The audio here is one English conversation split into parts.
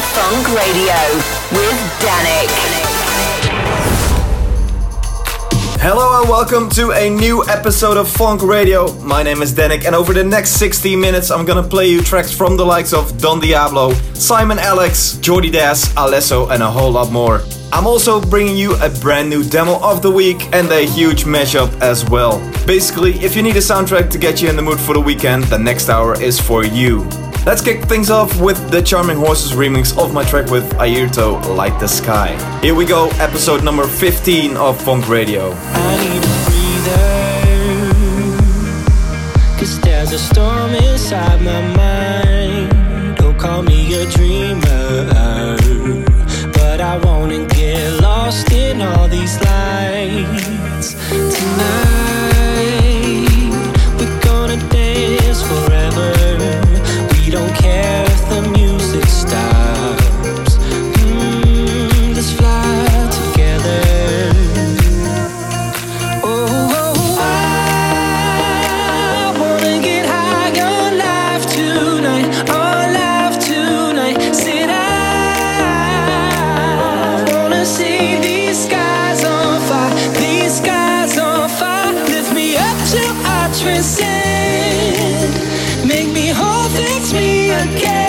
Funk Radio with Dannic. Hello and welcome to a new episode of Funk Radio. My name is Dannic, and over the next 60 minutes, I'm gonna play you tracks from the likes of Don Diablo, Simon Alex, Jordy Dazz, Alesso, and a whole lot more. I'm also bringing you a brand new demo of the week and a huge mashup as well. Basically, if you need a soundtrack to get you in the mood for the weekend, the next hour is for you. Let's kick things off with the Charming Horses remix of my track with Airto, Light the Sky. Here we go, episode number 15 of Funk Radio. I need a breather. Cause there's a storm inside my mind. I transcend, make me whole, fix me again.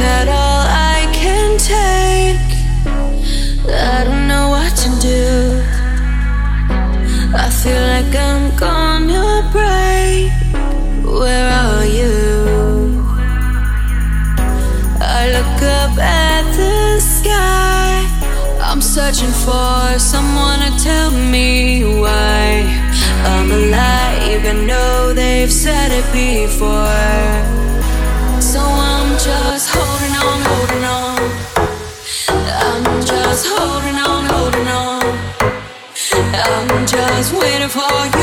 that all I can take. I don't know what to do. I feel like I'm gonna break. Where are you? I look up at the sky. I'm searching for someone to tell me why I'm alive. I know they've said it before. for you.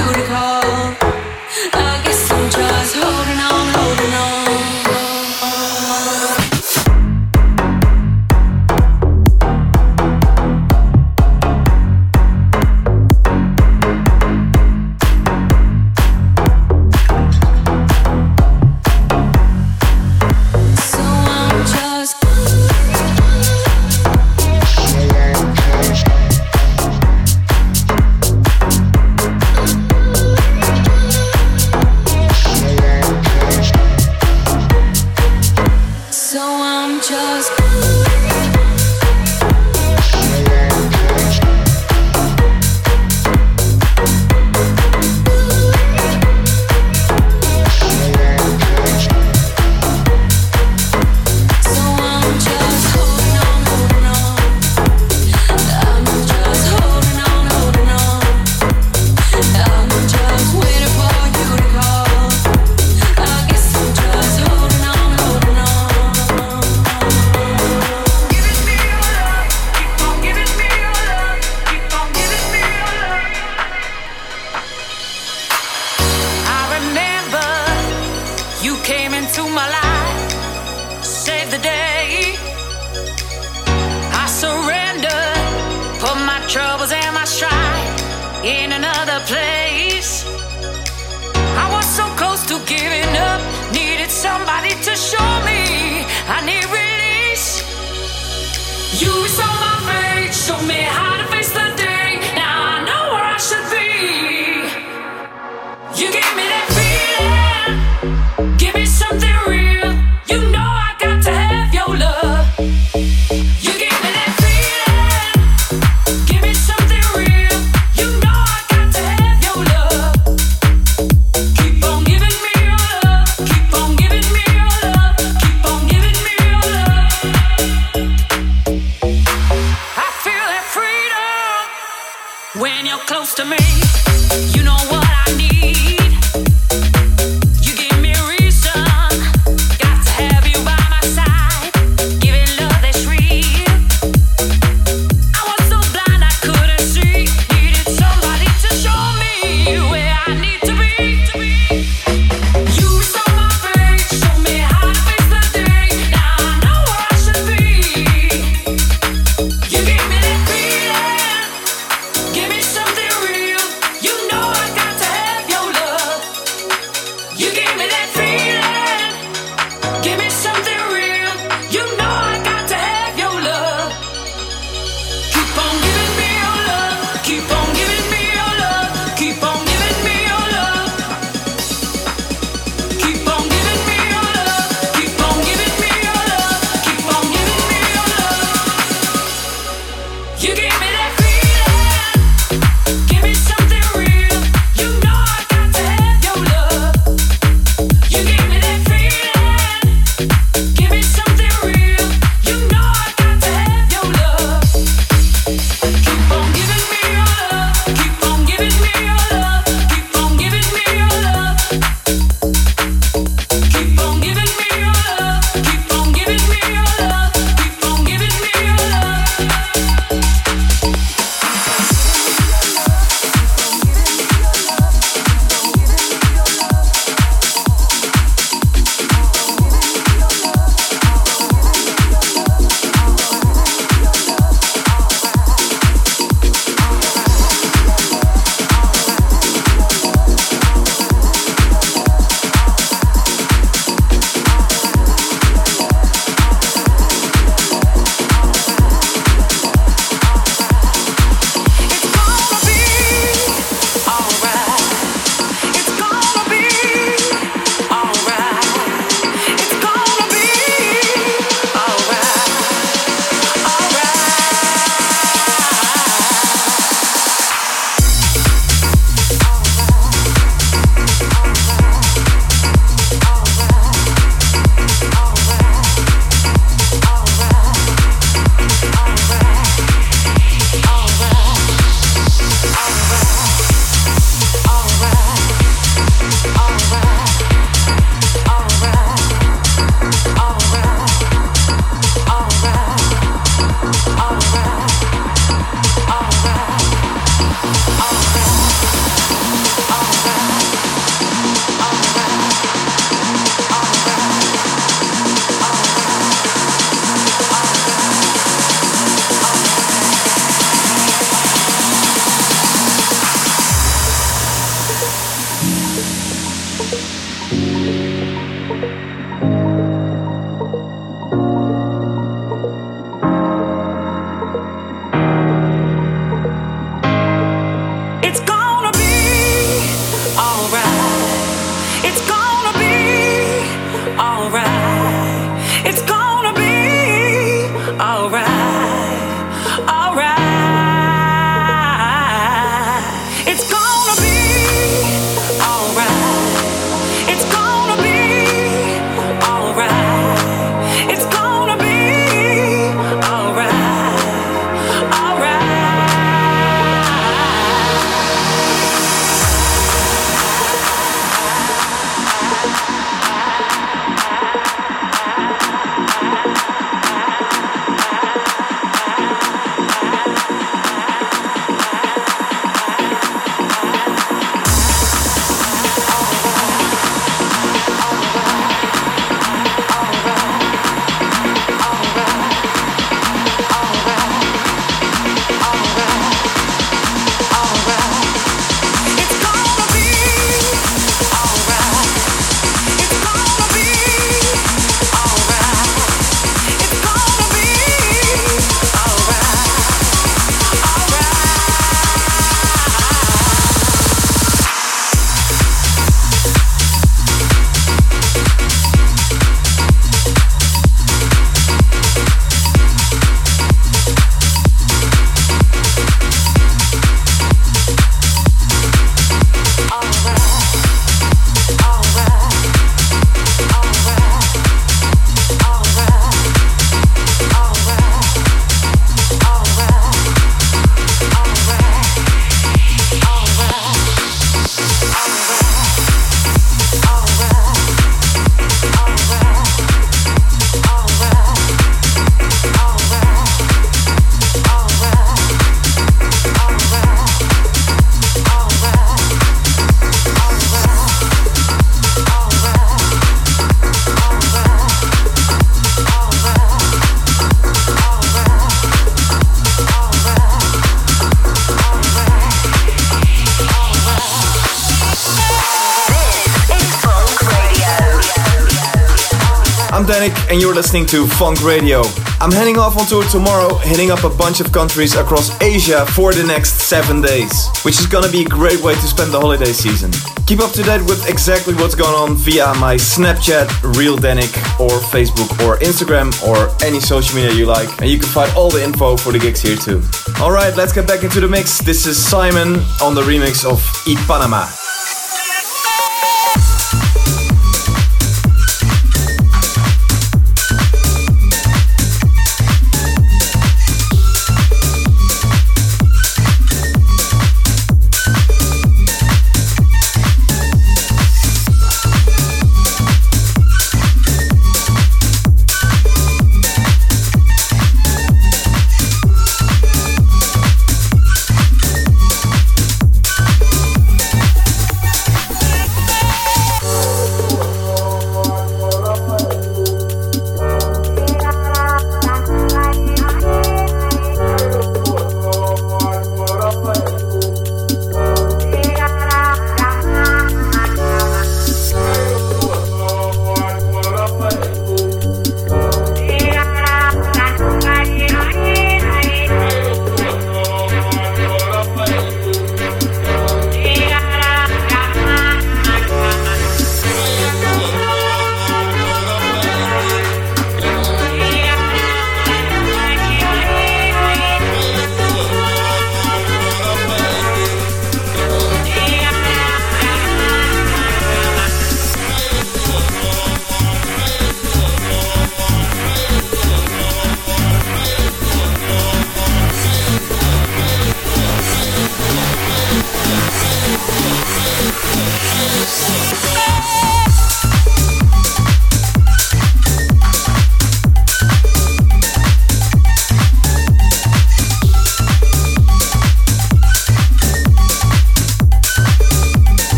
Listening to Funk Radio. I'm heading off on tour tomorrow, hitting up a bunch of countries across Asia for the next seven days, which is gonna be a great way to spend the holiday season. Keep up to date with exactly what's going on via my Snapchat, Real Dannic, or Facebook, or Instagram, or any social media you like, and you can find all the info for the gigs here too. Alright, let's get back into the mix. This is Simon on the remix of Eat Panama.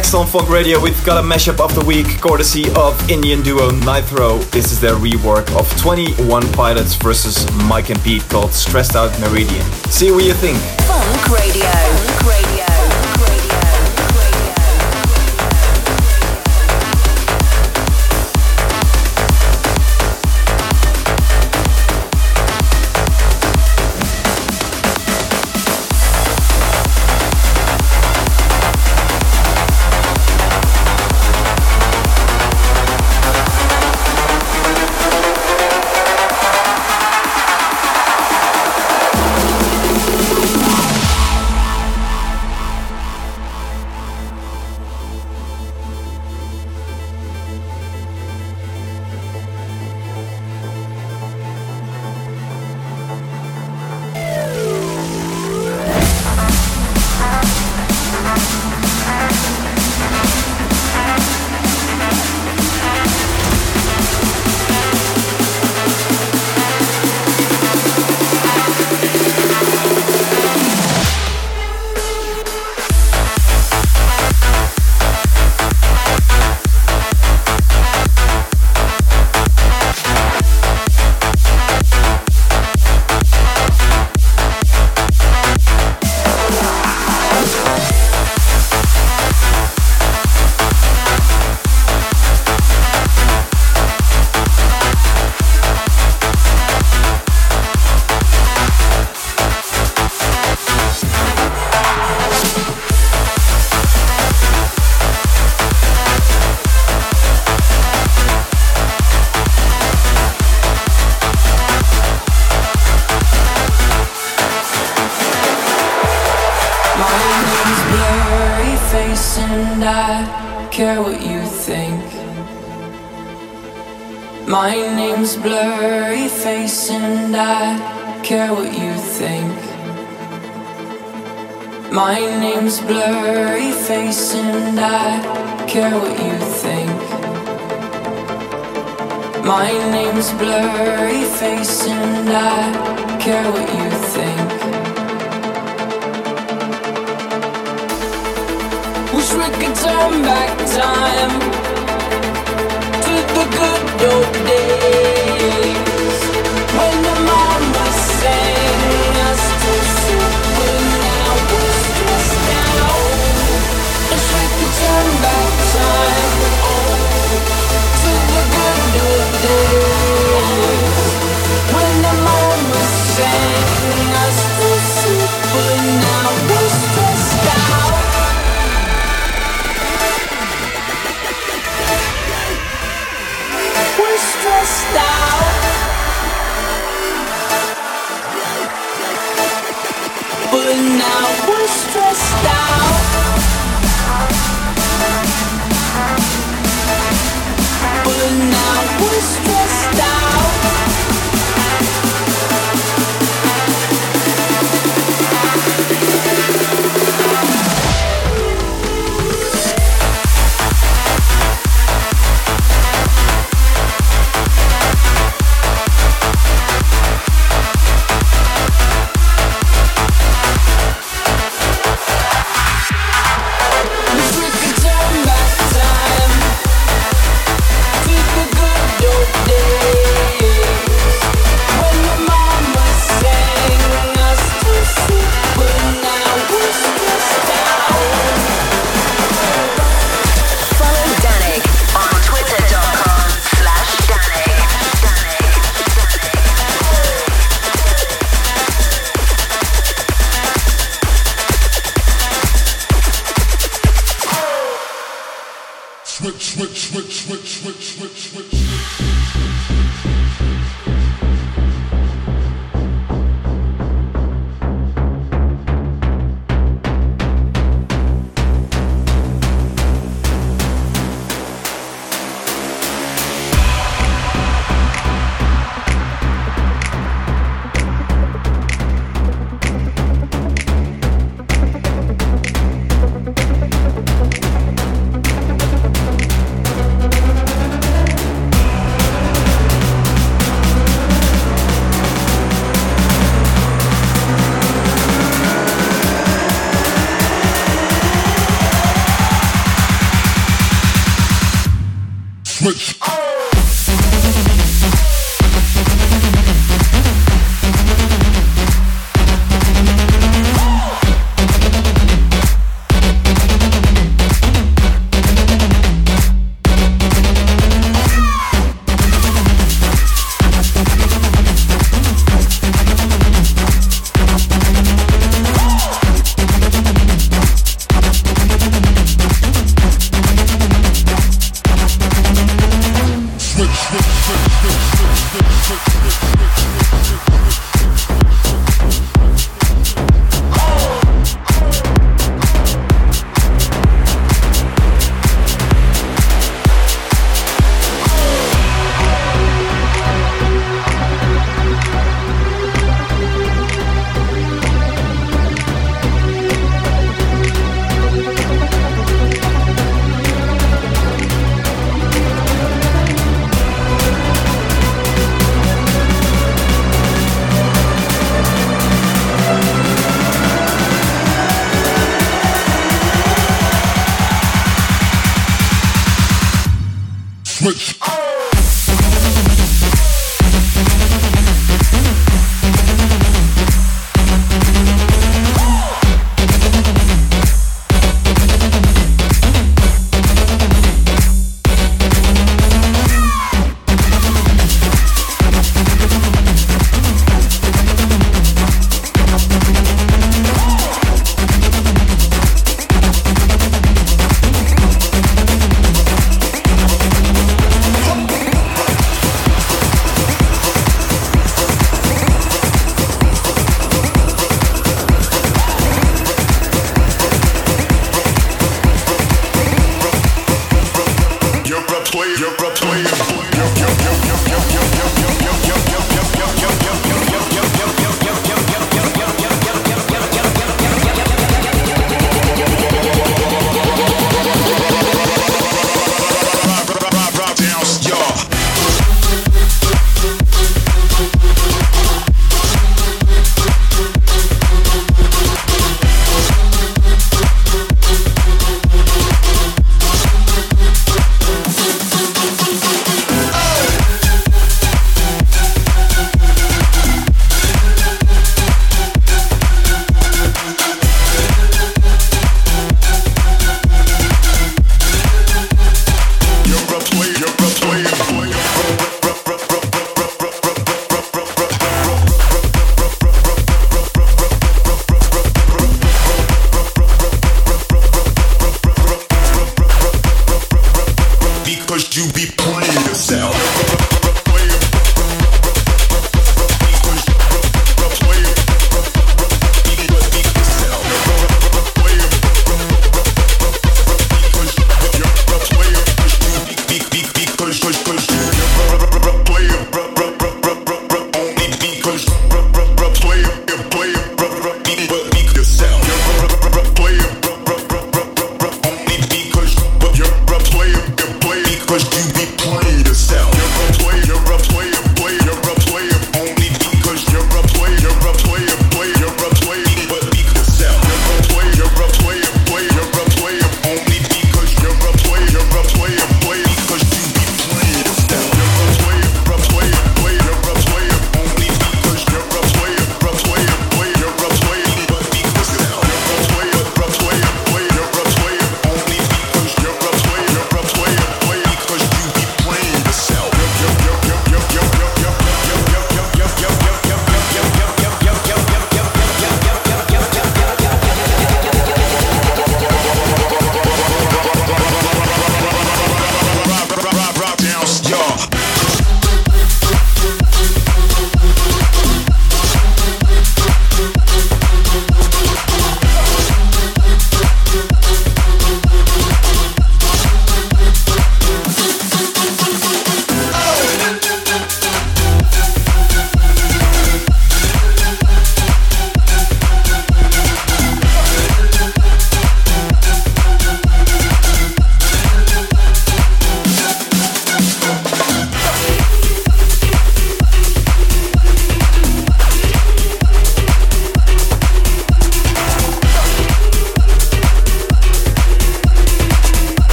Next on Funk Radio, we've got a mashup of the week courtesy of Indian duo Nitro. This is their rework of 21 Pilots versus Mike and Pete called Stressed Out Meridian. See what you think. Funk Radio. Funk Radio. but now we're stressed out.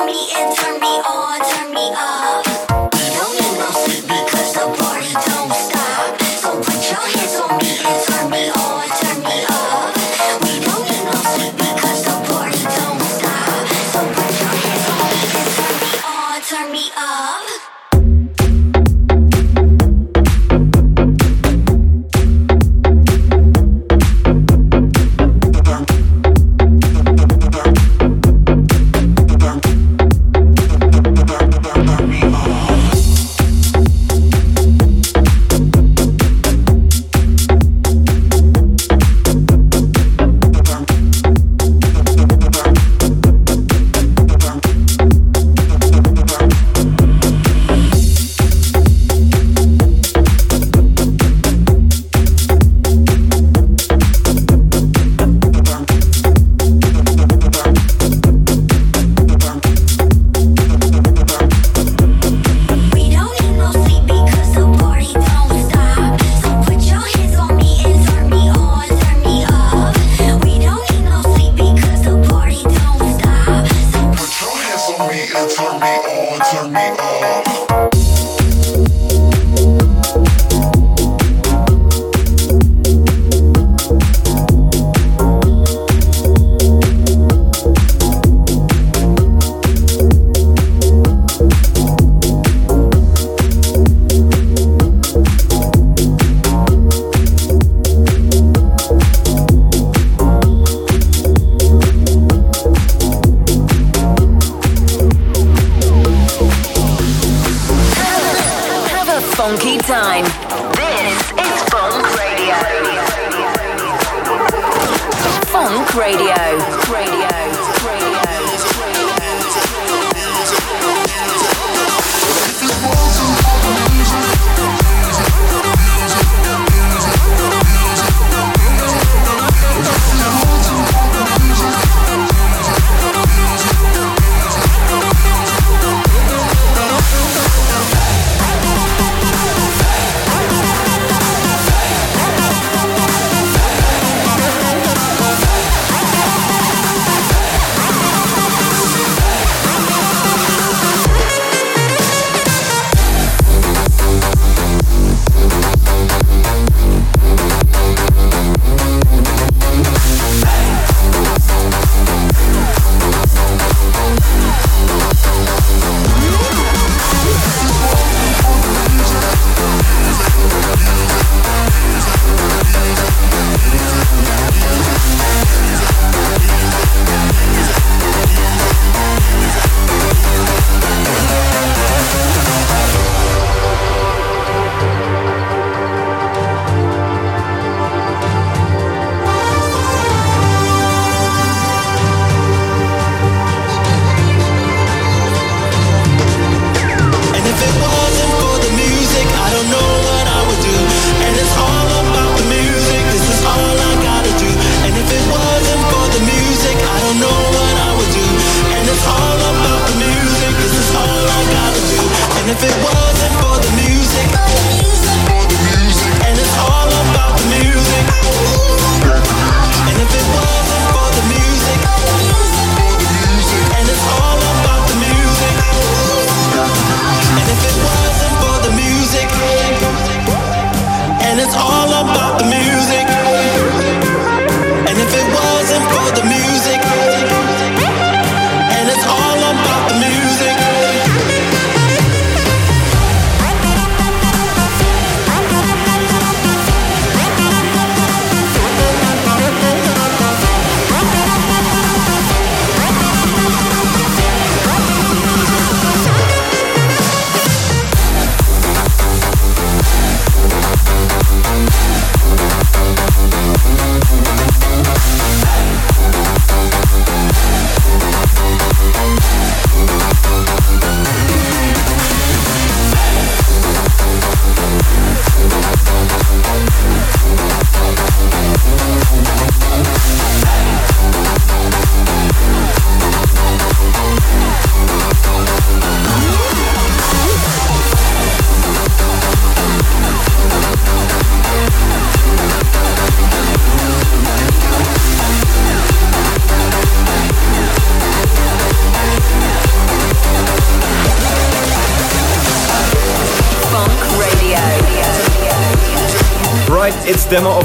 turn me turn me on, turn me up. Radio.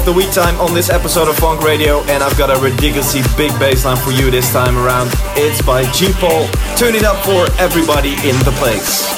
The week time on this episode of Fonk Radio, and I've got a ridiculously big bassline for you this time around. It's by G Paul. Turn it up for everybody in the place.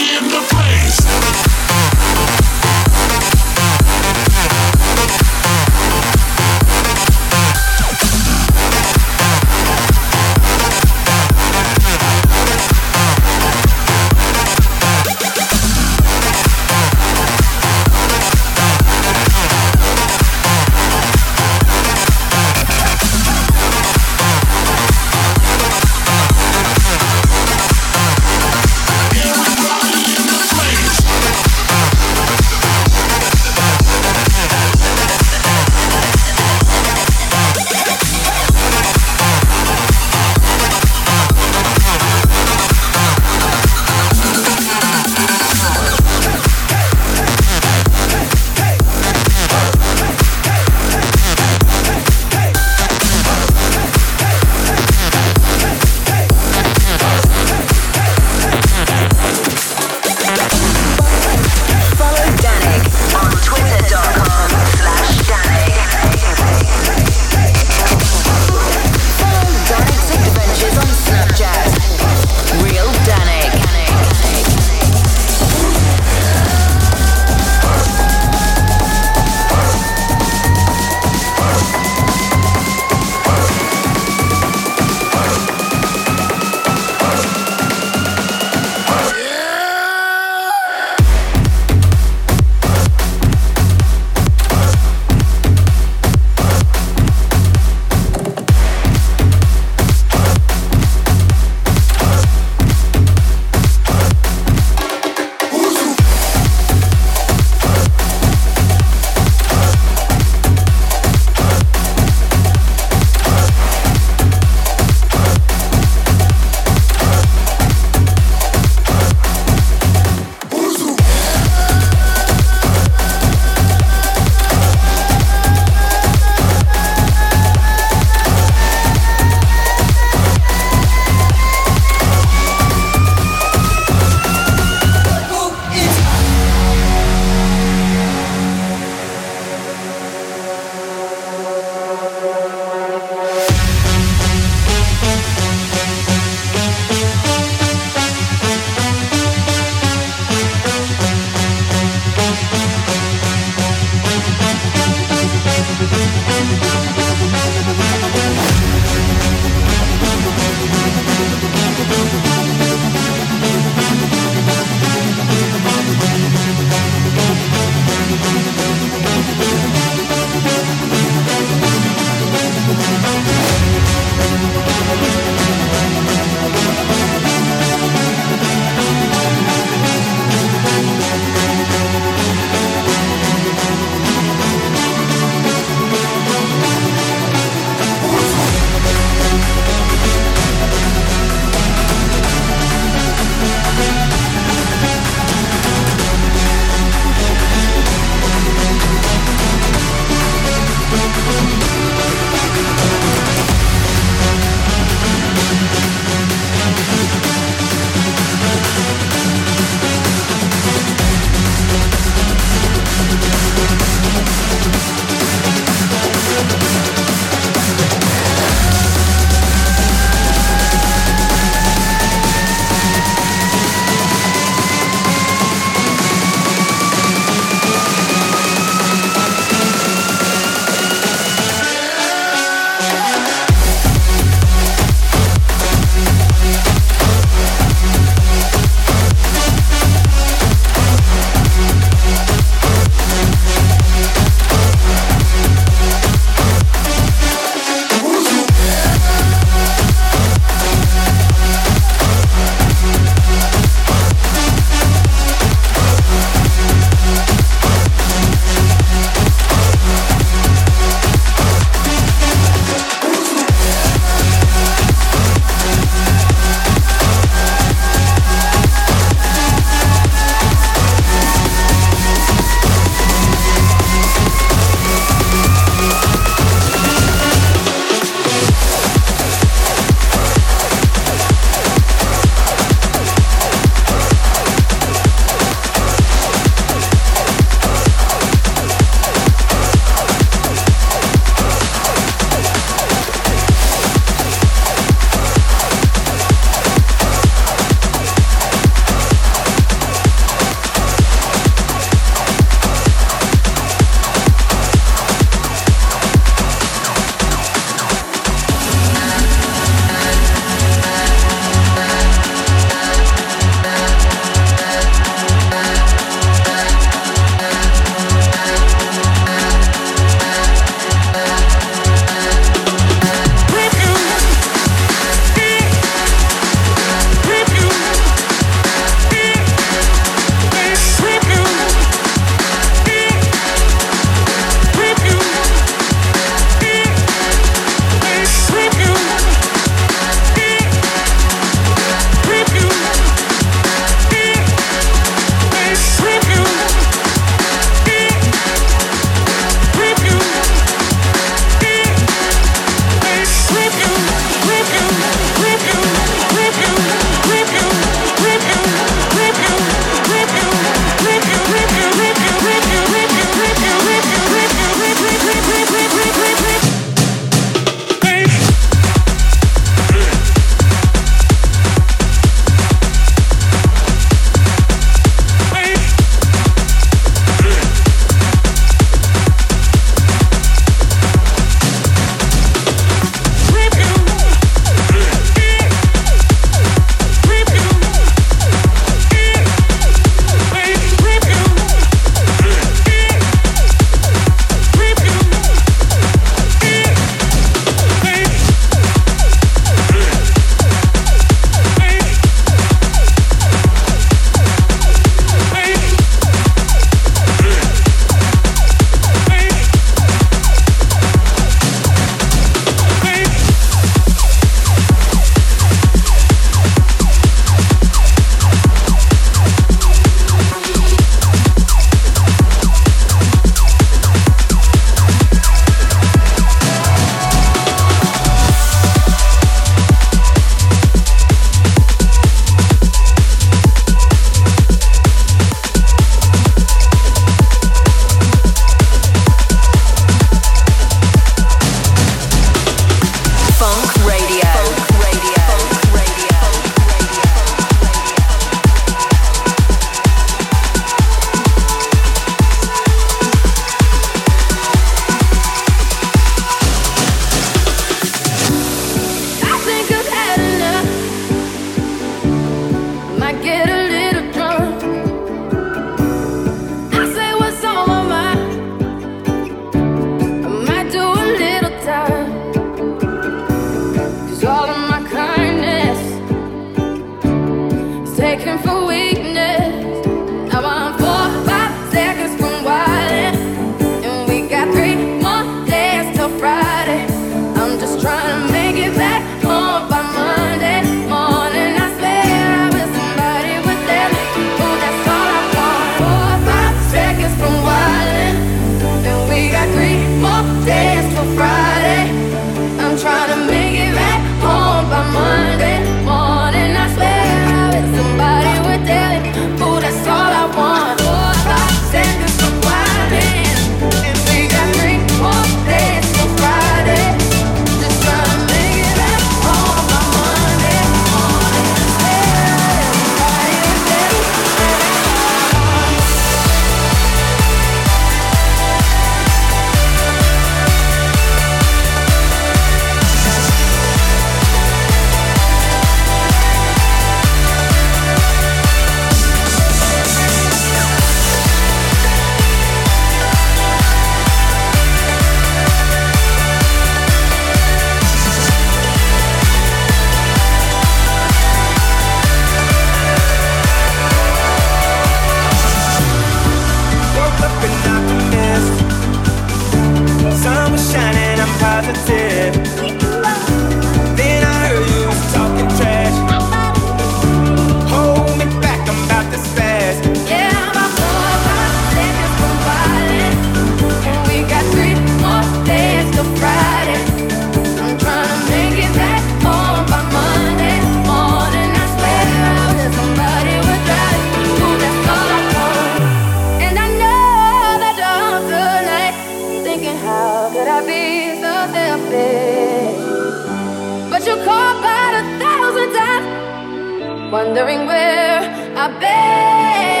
Wondering where I've been.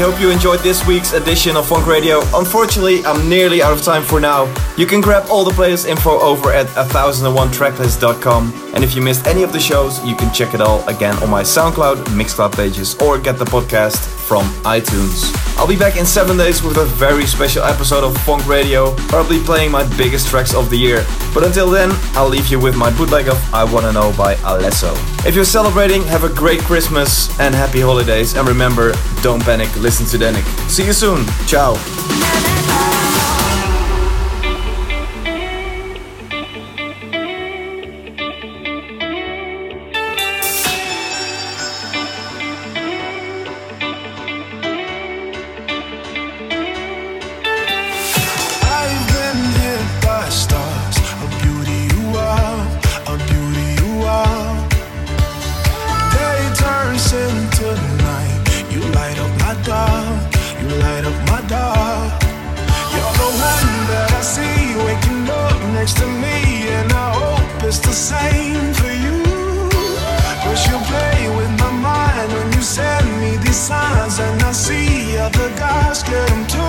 Hope you enjoyed this week's edition of Fonk Radio. Unfortunately, I'm nearly out of time for now. You can grab all the playlist info over at 1001tracklist.com. And if you missed any of the shows, you can check it all again on my SoundCloud, Mixcloud pages, or get the podcast from iTunes. I'll be back in seven days with a very special episode of Fonk Radio, be playing my biggest tracks of the year. But until then, I'll leave you with my bootleg of I Wanna Know by Alesso. If you're celebrating, have a great Christmas and happy holidays. And remember, don't panic, listen to Dannic. See you soon. Ciao. Next to me, and I hope it's the same for you. Cause you play with my mind when you send me these signs, and I see other guys get them too.